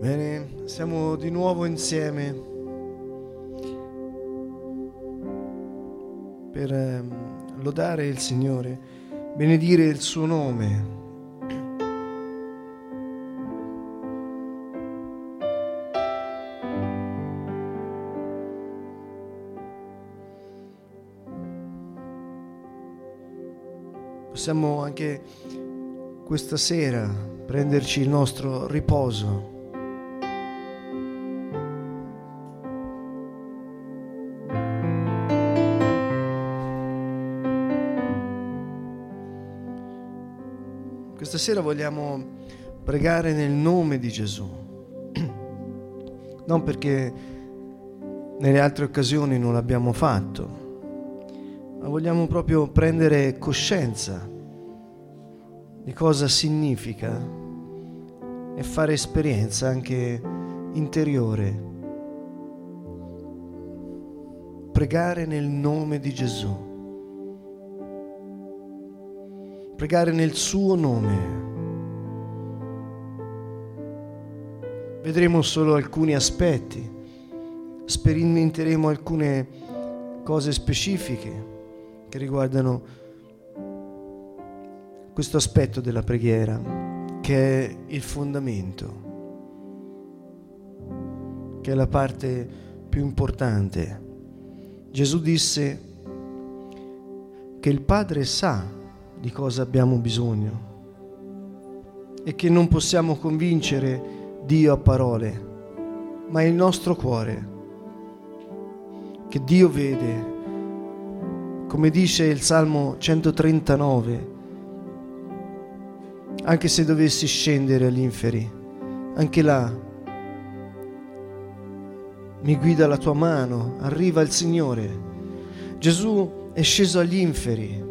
Bene, siamo di nuovo insieme per ehm, lodare il Signore, benedire il suo nome. Possiamo anche questa sera prenderci il nostro riposo. Questa sera vogliamo pregare nel nome di Gesù, non perché nelle altre occasioni non l'abbiamo fatto, ma vogliamo proprio prendere coscienza di cosa significa e fare esperienza anche interiore. Pregare nel nome di Gesù. Pregare nel suo nome. Vedremo solo alcuni aspetti, sperimenteremo alcune cose specifiche che riguardano questo aspetto della preghiera che è il fondamento, che è la parte più importante. Gesù disse che il Padre sa di cosa abbiamo bisogno e che non possiamo convincere Dio a parole, ma il nostro cuore che Dio vede, come dice il Salmo 139 anche se dovessi scendere agli inferi, anche là mi guida la tua mano, arriva il Signore. Gesù è sceso agli inferi.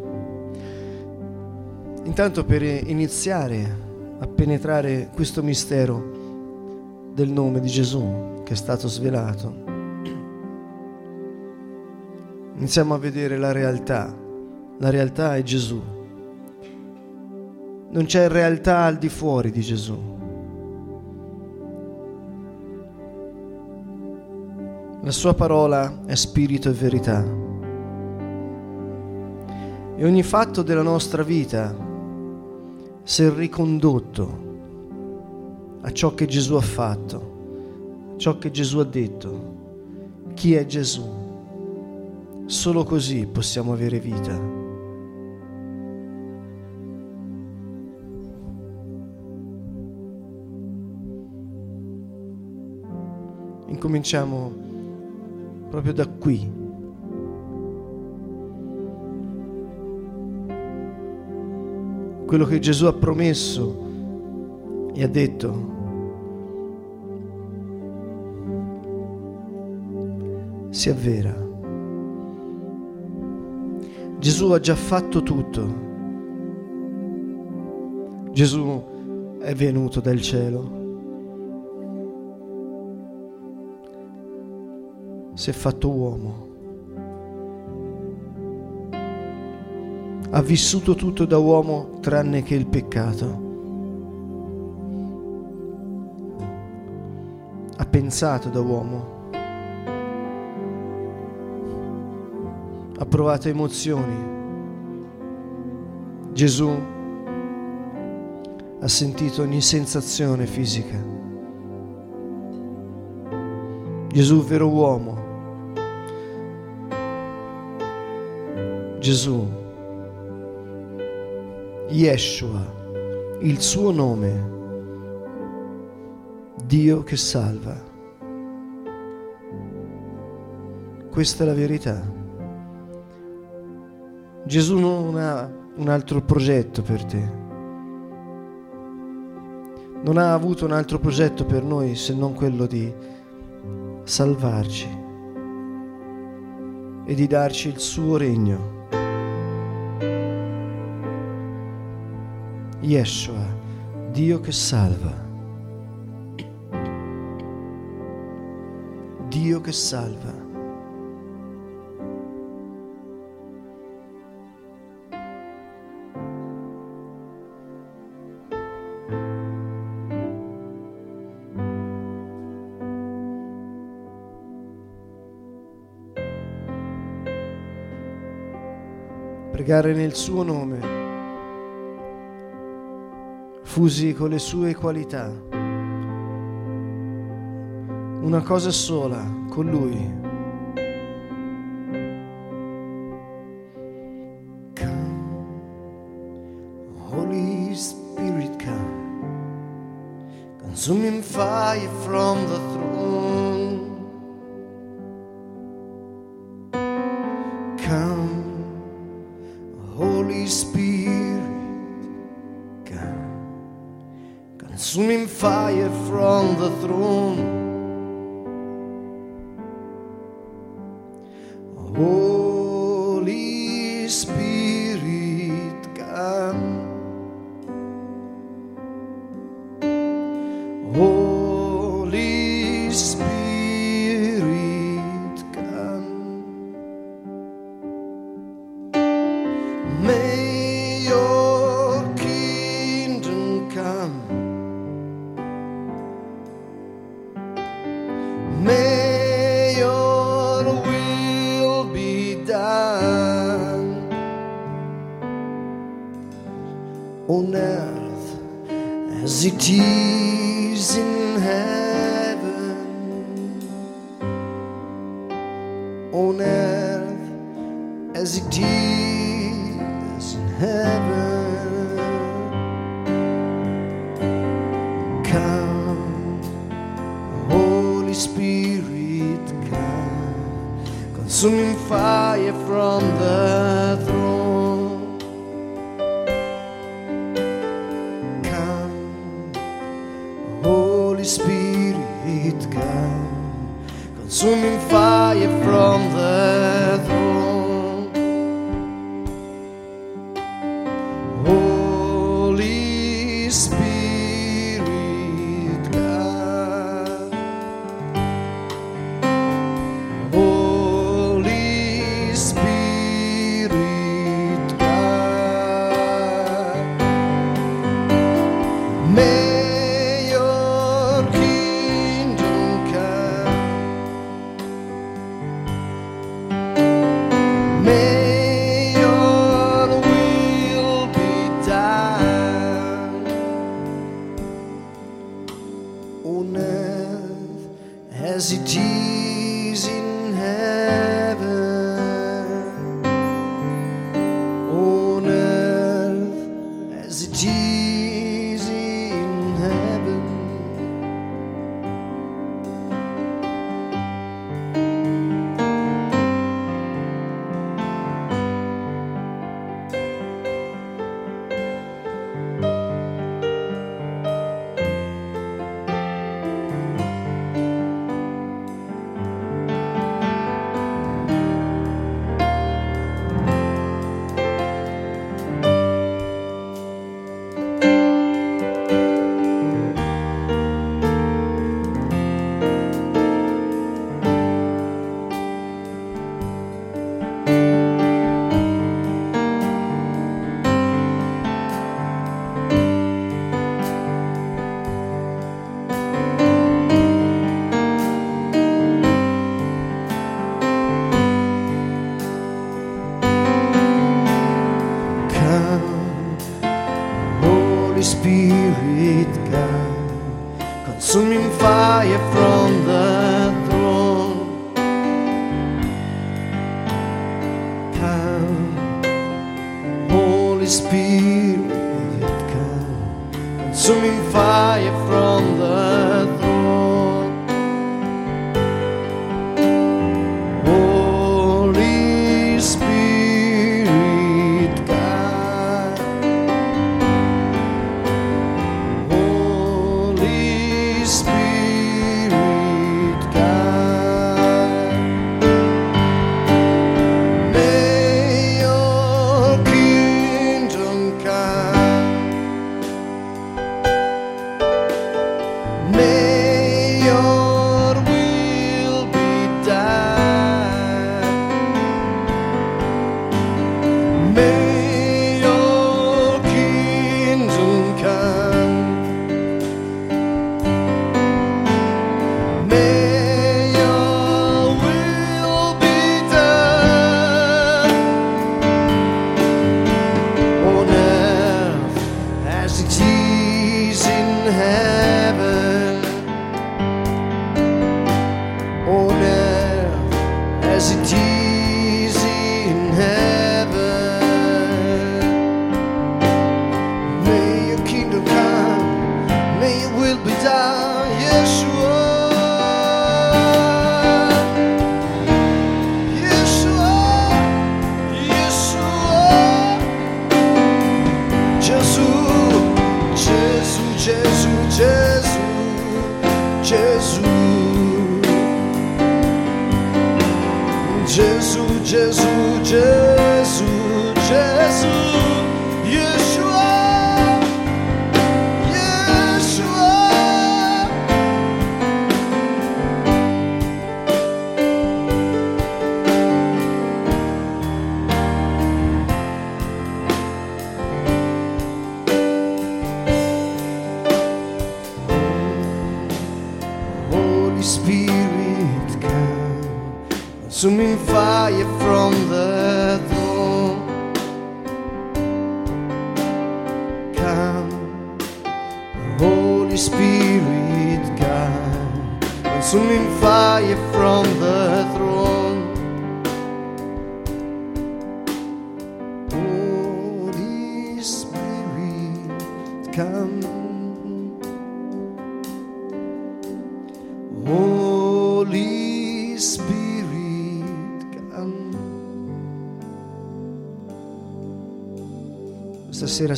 Intanto per iniziare a penetrare questo mistero del nome di Gesù che è stato svelato, iniziamo a vedere la realtà. La realtà è Gesù non c'è realtà al di fuori di Gesù. La sua parola è spirito e verità. E ogni fatto della nostra vita, se ricondotto a ciò che Gesù ha fatto, ciò che Gesù ha detto, chi è Gesù, solo così possiamo avere vita. Incominciamo proprio da qui. Quello che Gesù ha promesso e ha detto. Si avvera. Gesù ha già fatto tutto. Gesù è venuto dal cielo si è fatto uomo. Ha vissuto tutto da uomo tranne che il peccato. Ha pensato da uomo. Ha provato emozioni. Gesù ha sentito ogni sensazione fisica. Gesù vero uomo Gesù, Yeshua, il suo nome, Dio che salva. Questa è la verità. Gesù non ha un altro progetto per te. Non ha avuto un altro progetto per noi se non quello di salvarci e di darci il suo regno. Yeshua, Dio che salva. Dio che salva. pregare nel suo nome infusi con le sue qualità. Una cosa sola, con lui, 没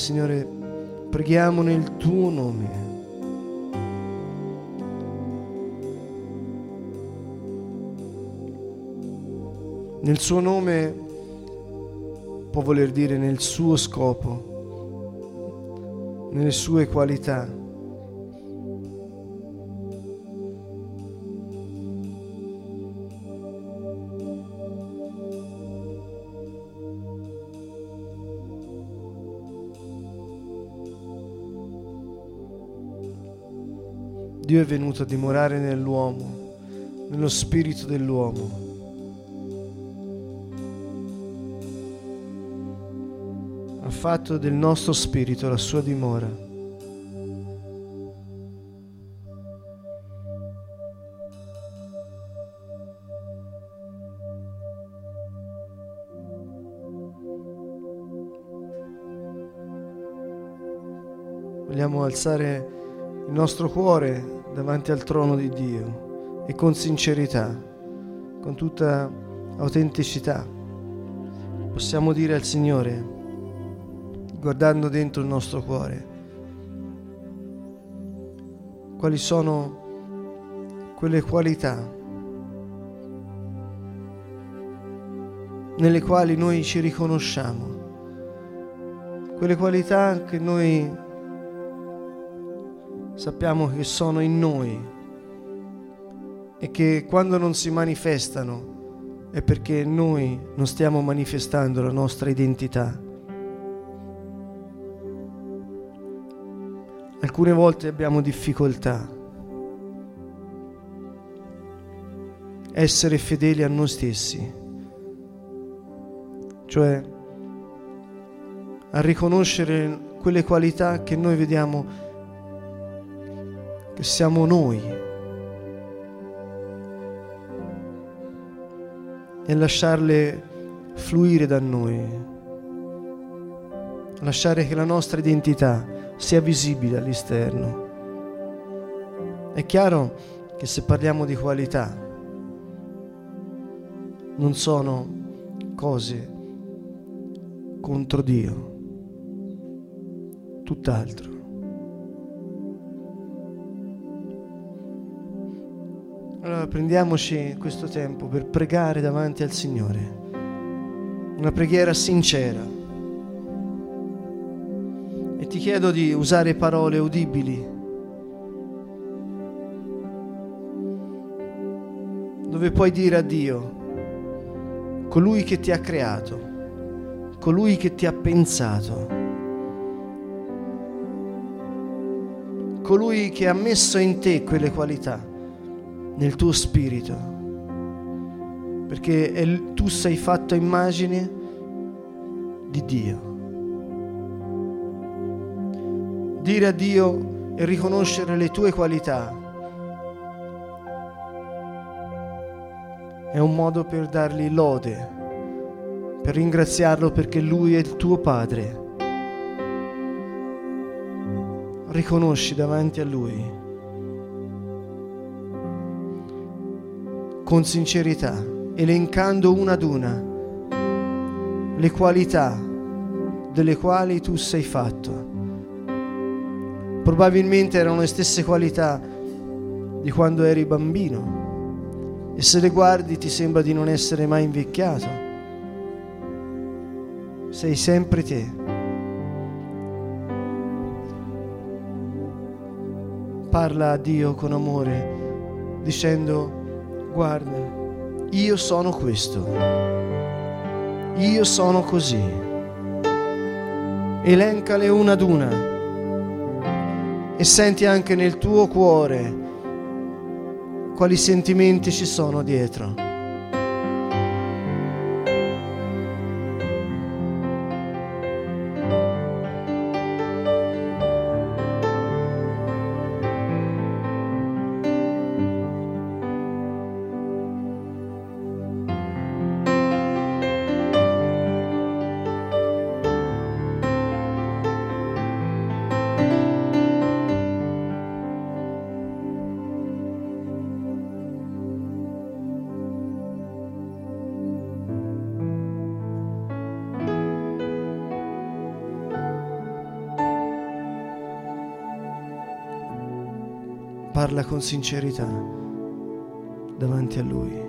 Signore, preghiamo nel tuo nome. Nel suo nome può voler dire nel suo scopo, nelle sue qualità. Dio è venuto a dimorare nell'uomo, nello spirito dell'uomo. Ha fatto del nostro spirito la sua dimora. Vogliamo alzare il nostro cuore davanti al trono di Dio e con sincerità, con tutta autenticità, possiamo dire al Signore, guardando dentro il nostro cuore, quali sono quelle qualità nelle quali noi ci riconosciamo, quelle qualità che noi sappiamo che sono in noi e che quando non si manifestano è perché noi non stiamo manifestando la nostra identità. Alcune volte abbiamo difficoltà. Essere fedeli a noi stessi, cioè a riconoscere quelle qualità che noi vediamo che siamo noi e lasciarle fluire da noi, lasciare che la nostra identità sia visibile all'esterno. È chiaro che se parliamo di qualità non sono cose contro Dio, tutt'altro. Allora prendiamoci questo tempo per pregare davanti al Signore, una preghiera sincera. E ti chiedo di usare parole udibili, dove puoi dire a Dio, colui che ti ha creato, colui che ti ha pensato, colui che ha messo in te quelle qualità nel tuo spirito, perché è- tu sei fatto a immagine di Dio. Dire a Dio e riconoscere le tue qualità è un modo per dargli lode, per ringraziarlo perché lui è il tuo Padre. Riconosci davanti a lui con sincerità, elencando una ad una le qualità delle quali tu sei fatto. Probabilmente erano le stesse qualità di quando eri bambino e se le guardi ti sembra di non essere mai invecchiato. Sei sempre te. Parla a Dio con amore dicendo guarda, io sono questo io sono così. Elencale una ad una e senti anche nel tuo cuore quali sentimenti ci sono dietro. Con sincerità davanti a Lui.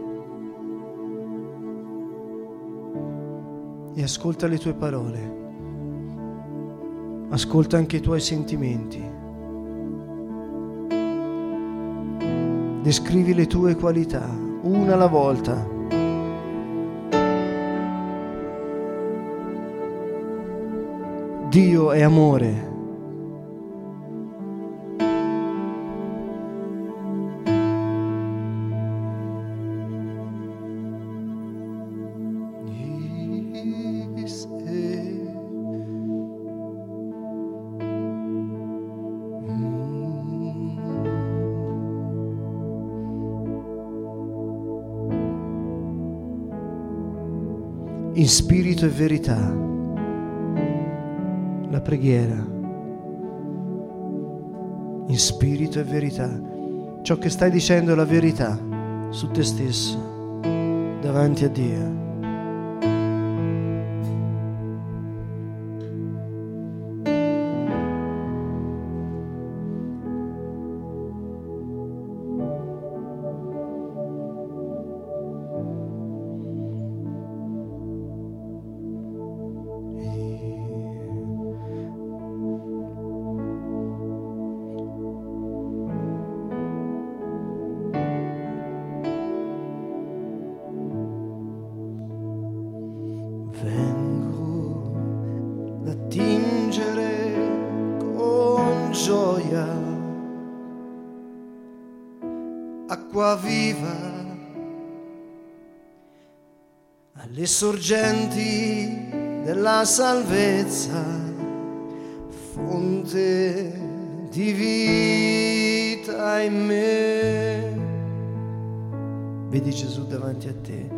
E ascolta le tue parole. Ascolta anche i tuoi sentimenti. Descrivi le tue qualità, una alla volta. Dio è amore. Verità. La preghiera in spirito e verità. Ciò che stai dicendo è la verità su te stesso davanti a Dio. Viva alle sorgenti della salvezza, fonte di vita in me. Vedi Gesù davanti a te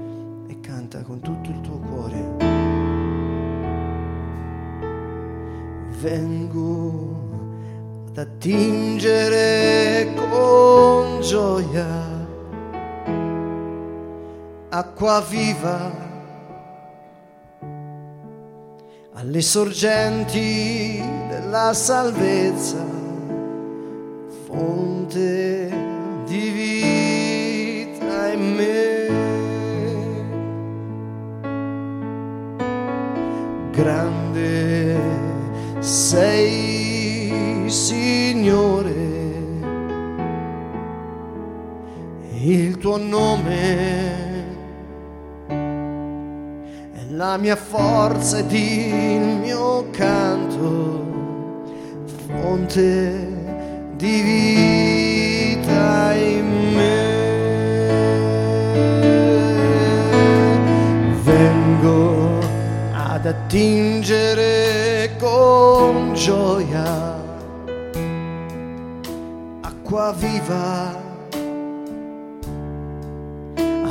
e canta con tutto il tuo cuore. Vengo ad attingere con gioia acqua viva alle sorgenti della salvezza, fonte di vita in me. Grande sei, Signore, il tuo nome la mia forza ed il mio canto, fonte di vita in me. Vengo ad attingere con gioia acqua viva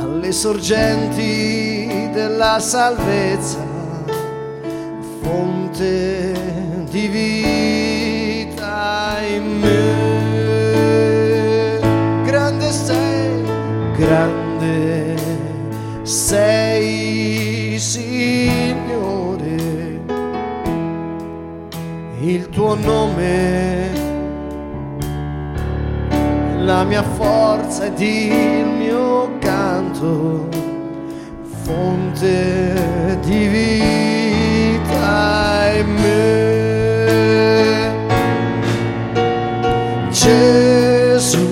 alle sorgenti della salvezza, fonte di vita in me. Grande sei, grande sei, Signore, il tuo nome la mia forza ed il mio canto, fonte di vita in me. Gesù,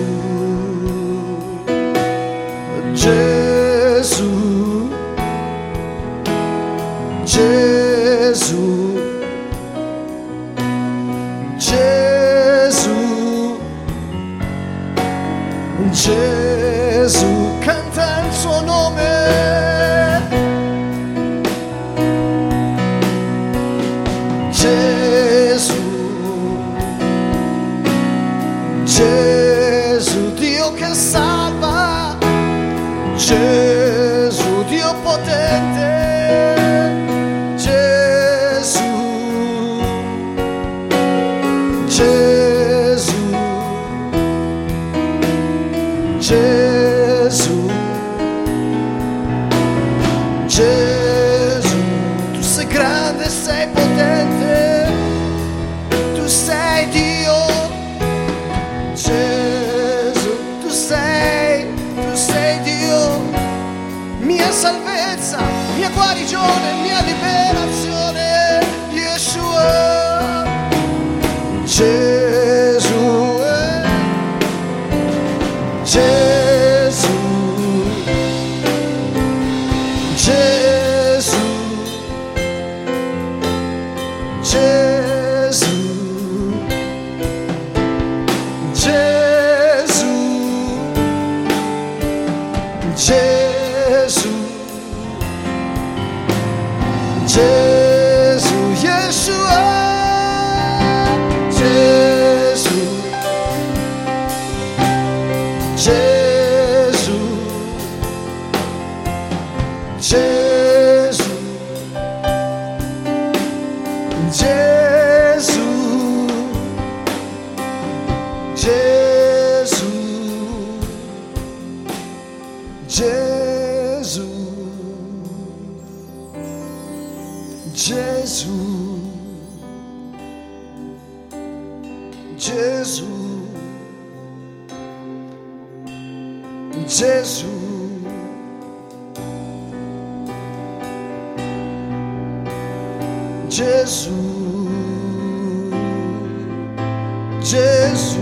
Gesù, Gesù.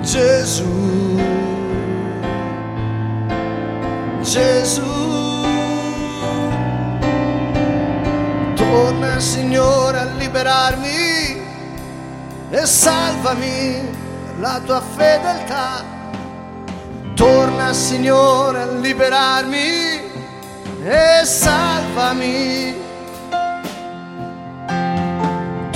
Gesù. Gesù. Torna Signore a liberarmi e salvami la tua fedeltà. Torna Signore a liberarmi e salvami.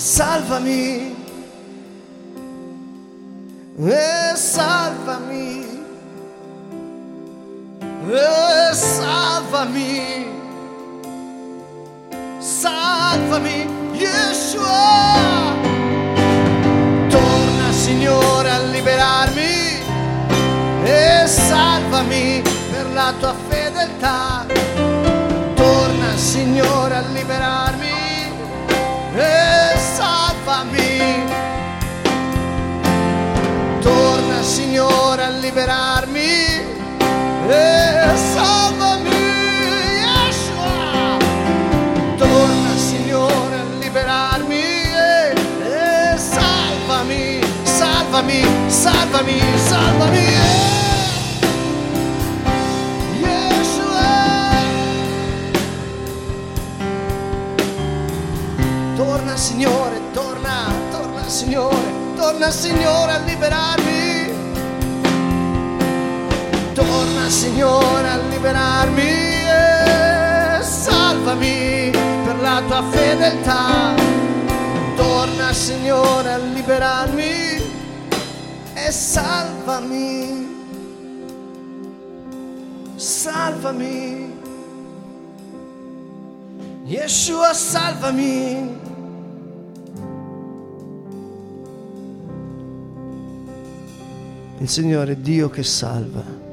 salvami. E salvami. E salvami. Salvami, Yeshua. Torna Signore a liberarmi e salvami per la tua fedeltà. Liberarmi e salvami. Yeshua. Torna Signore a liberarmi e, e salvami. salvami, salvami, salvami. Torna Signore, torna, torna Signore, torna Signore a liberarmi. Torna Signore a liberarmi e salvami per la tua fedeltà. Torna Signore a liberarmi e salvami. Salvami. Yeshua, salvami. Il Signore è Dio che salva.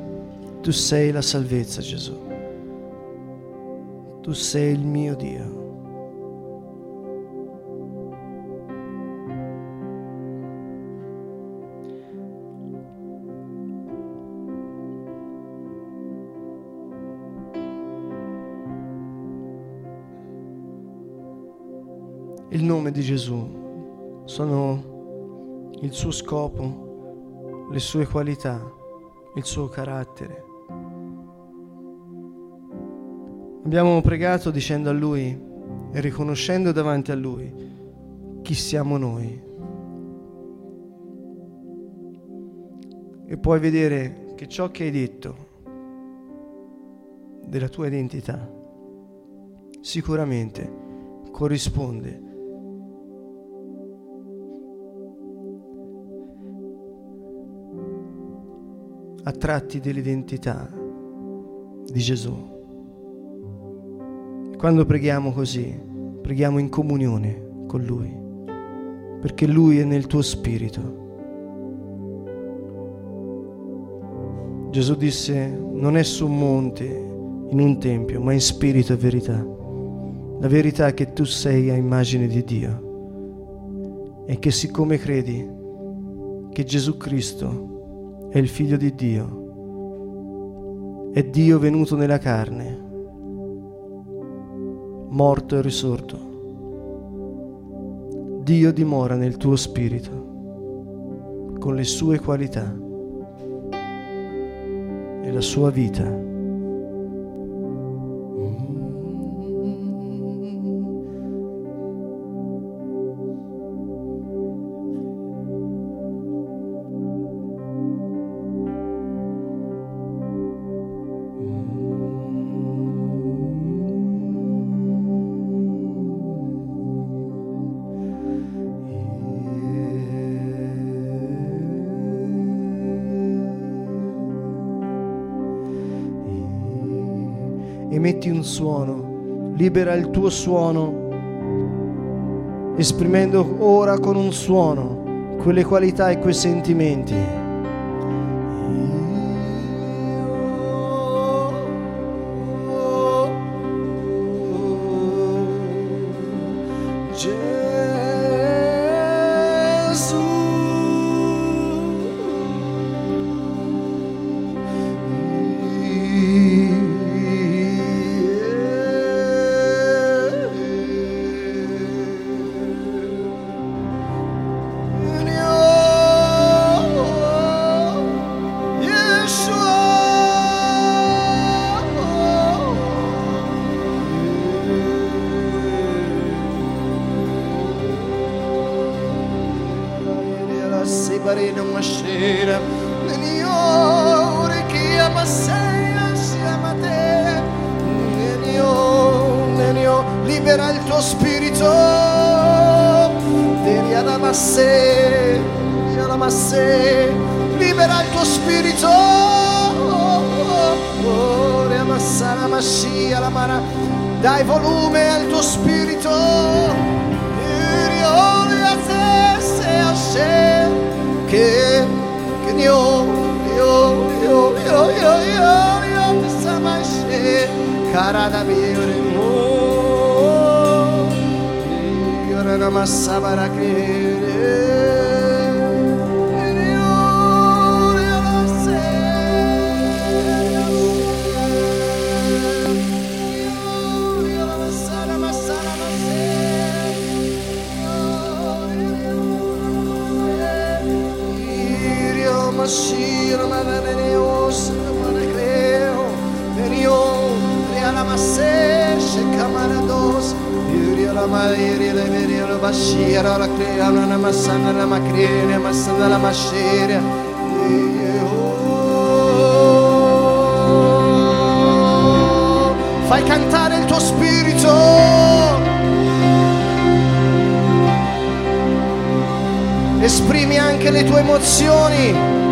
Tu sei la salvezza, Gesù. Tu sei il mio Dio. Il nome di Gesù sono il suo scopo, le sue qualità, il suo carattere. Abbiamo pregato dicendo a Lui e riconoscendo davanti a Lui chi siamo noi. E puoi vedere che ciò che hai detto della tua identità sicuramente corrisponde a tratti dell'identità di Gesù. Quando preghiamo così, preghiamo in comunione con Lui, perché Lui è nel tuo spirito. Gesù disse, non è su un monte, in un tempio, ma in spirito e verità. La verità è che tu sei a immagine di Dio e che siccome credi che Gesù Cristo è il figlio di Dio. È Dio venuto nella carne, morto e risorto. Dio dimora nel tuo spirito, con le sue qualità e la sua vita. Emetti un suono, libera il tuo suono, esprimendo ora con un suono quelle qualità e quei sentimenti. Dai volume al tuo spirito. Che che io io io io io io io ti sa mai se cara da vivere mo. Io non massa para credere shira mananenios manacreo perio riala masse shekamanados yuriala madiri le veriala bashira la crea una masana la macrine massa la mashira Fai cantare il tuo spirito. esprimi anche le tue emozioni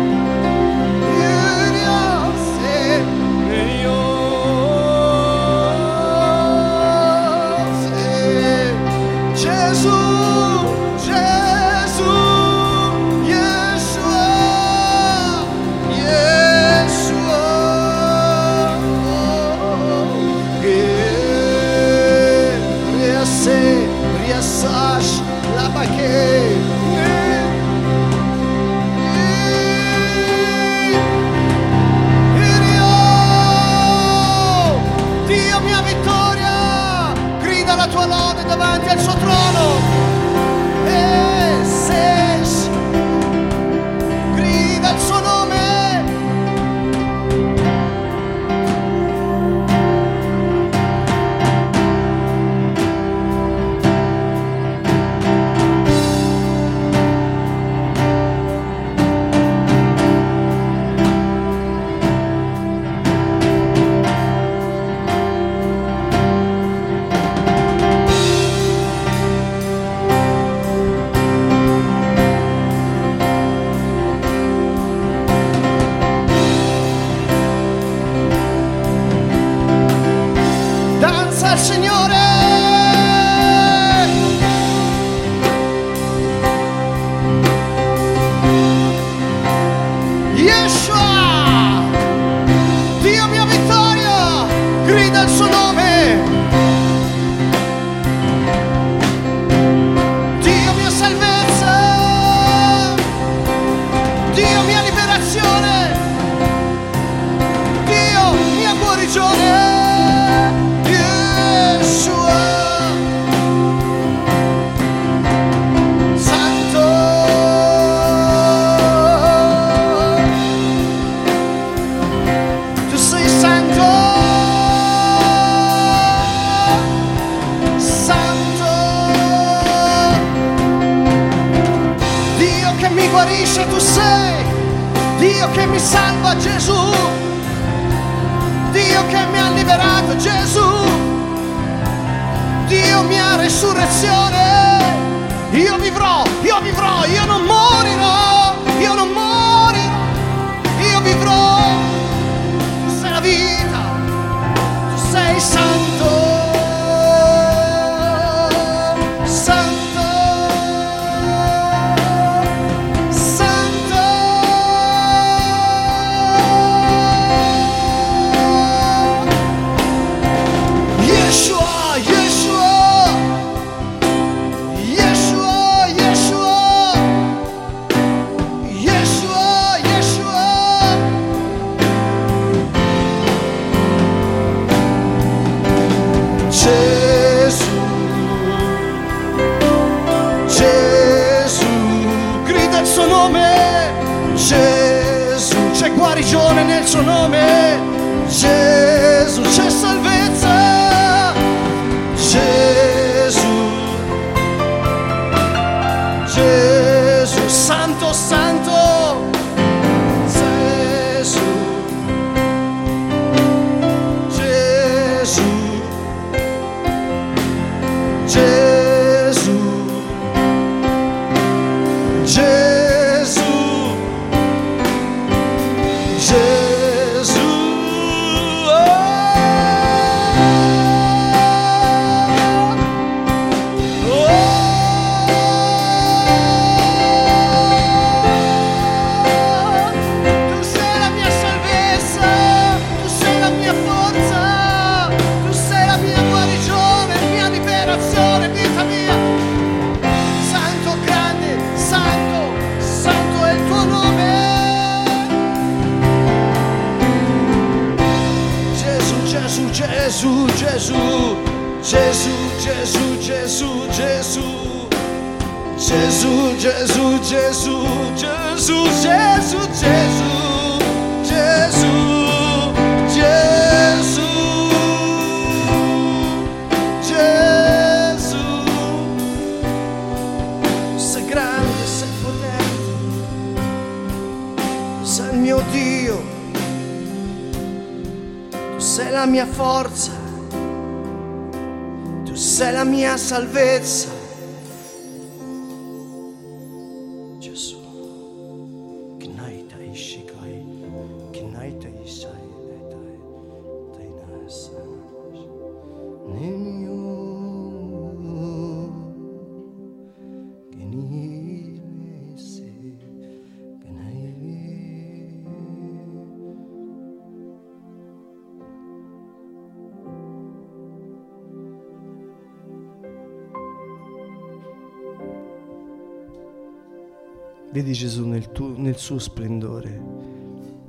Vedi Gesù nel, tuo- nel suo splendore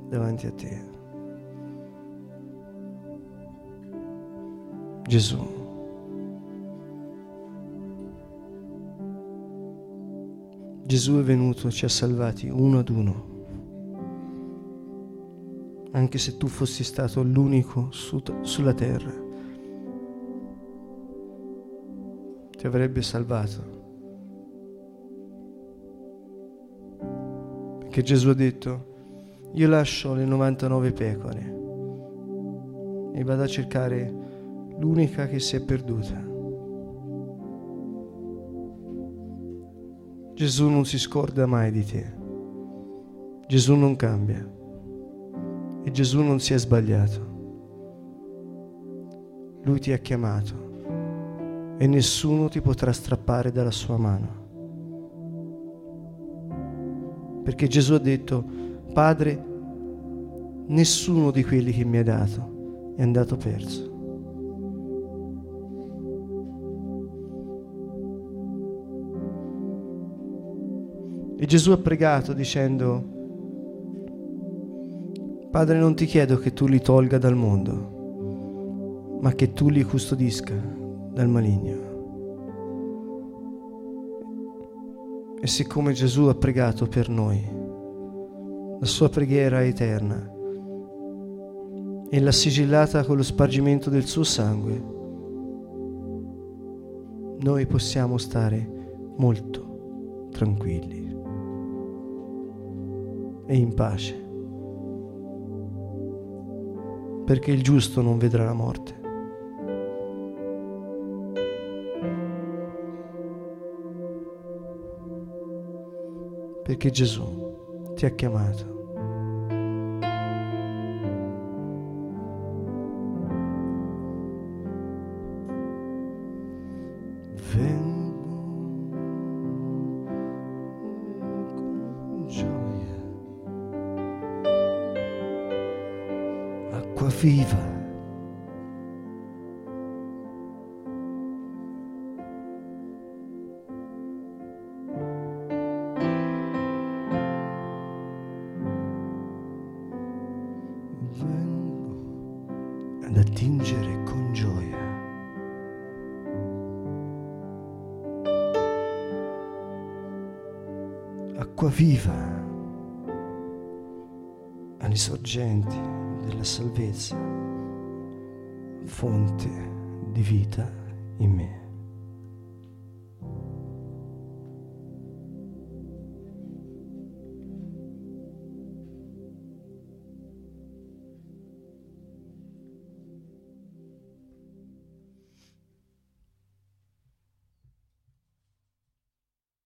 davanti a te. Gesù. Gesù è venuto, ci ha salvati uno ad uno. Anche se tu fossi stato l'unico su- sulla terra, ti avrebbe salvato. Perché Gesù ha detto, io lascio le 99 pecore e vado a cercare l'unica che si è perduta. Gesù non si scorda mai di te. Gesù non cambia. E Gesù non si è sbagliato. Lui ti ha chiamato e nessuno ti potrà strappare dalla sua mano. Perché Gesù ha detto, Padre, nessuno di quelli che mi hai dato è andato perso. E Gesù ha pregato dicendo, Padre non ti chiedo che tu li tolga dal mondo, ma che tu li custodisca dal maligno. E siccome Gesù ha pregato per noi, la sua preghiera è eterna e l'ha sigillata con lo spargimento del suo sangue, noi possiamo stare molto tranquilli e in pace, perché il giusto non vedrà la morte. Perché Gesù ti ha chiamato.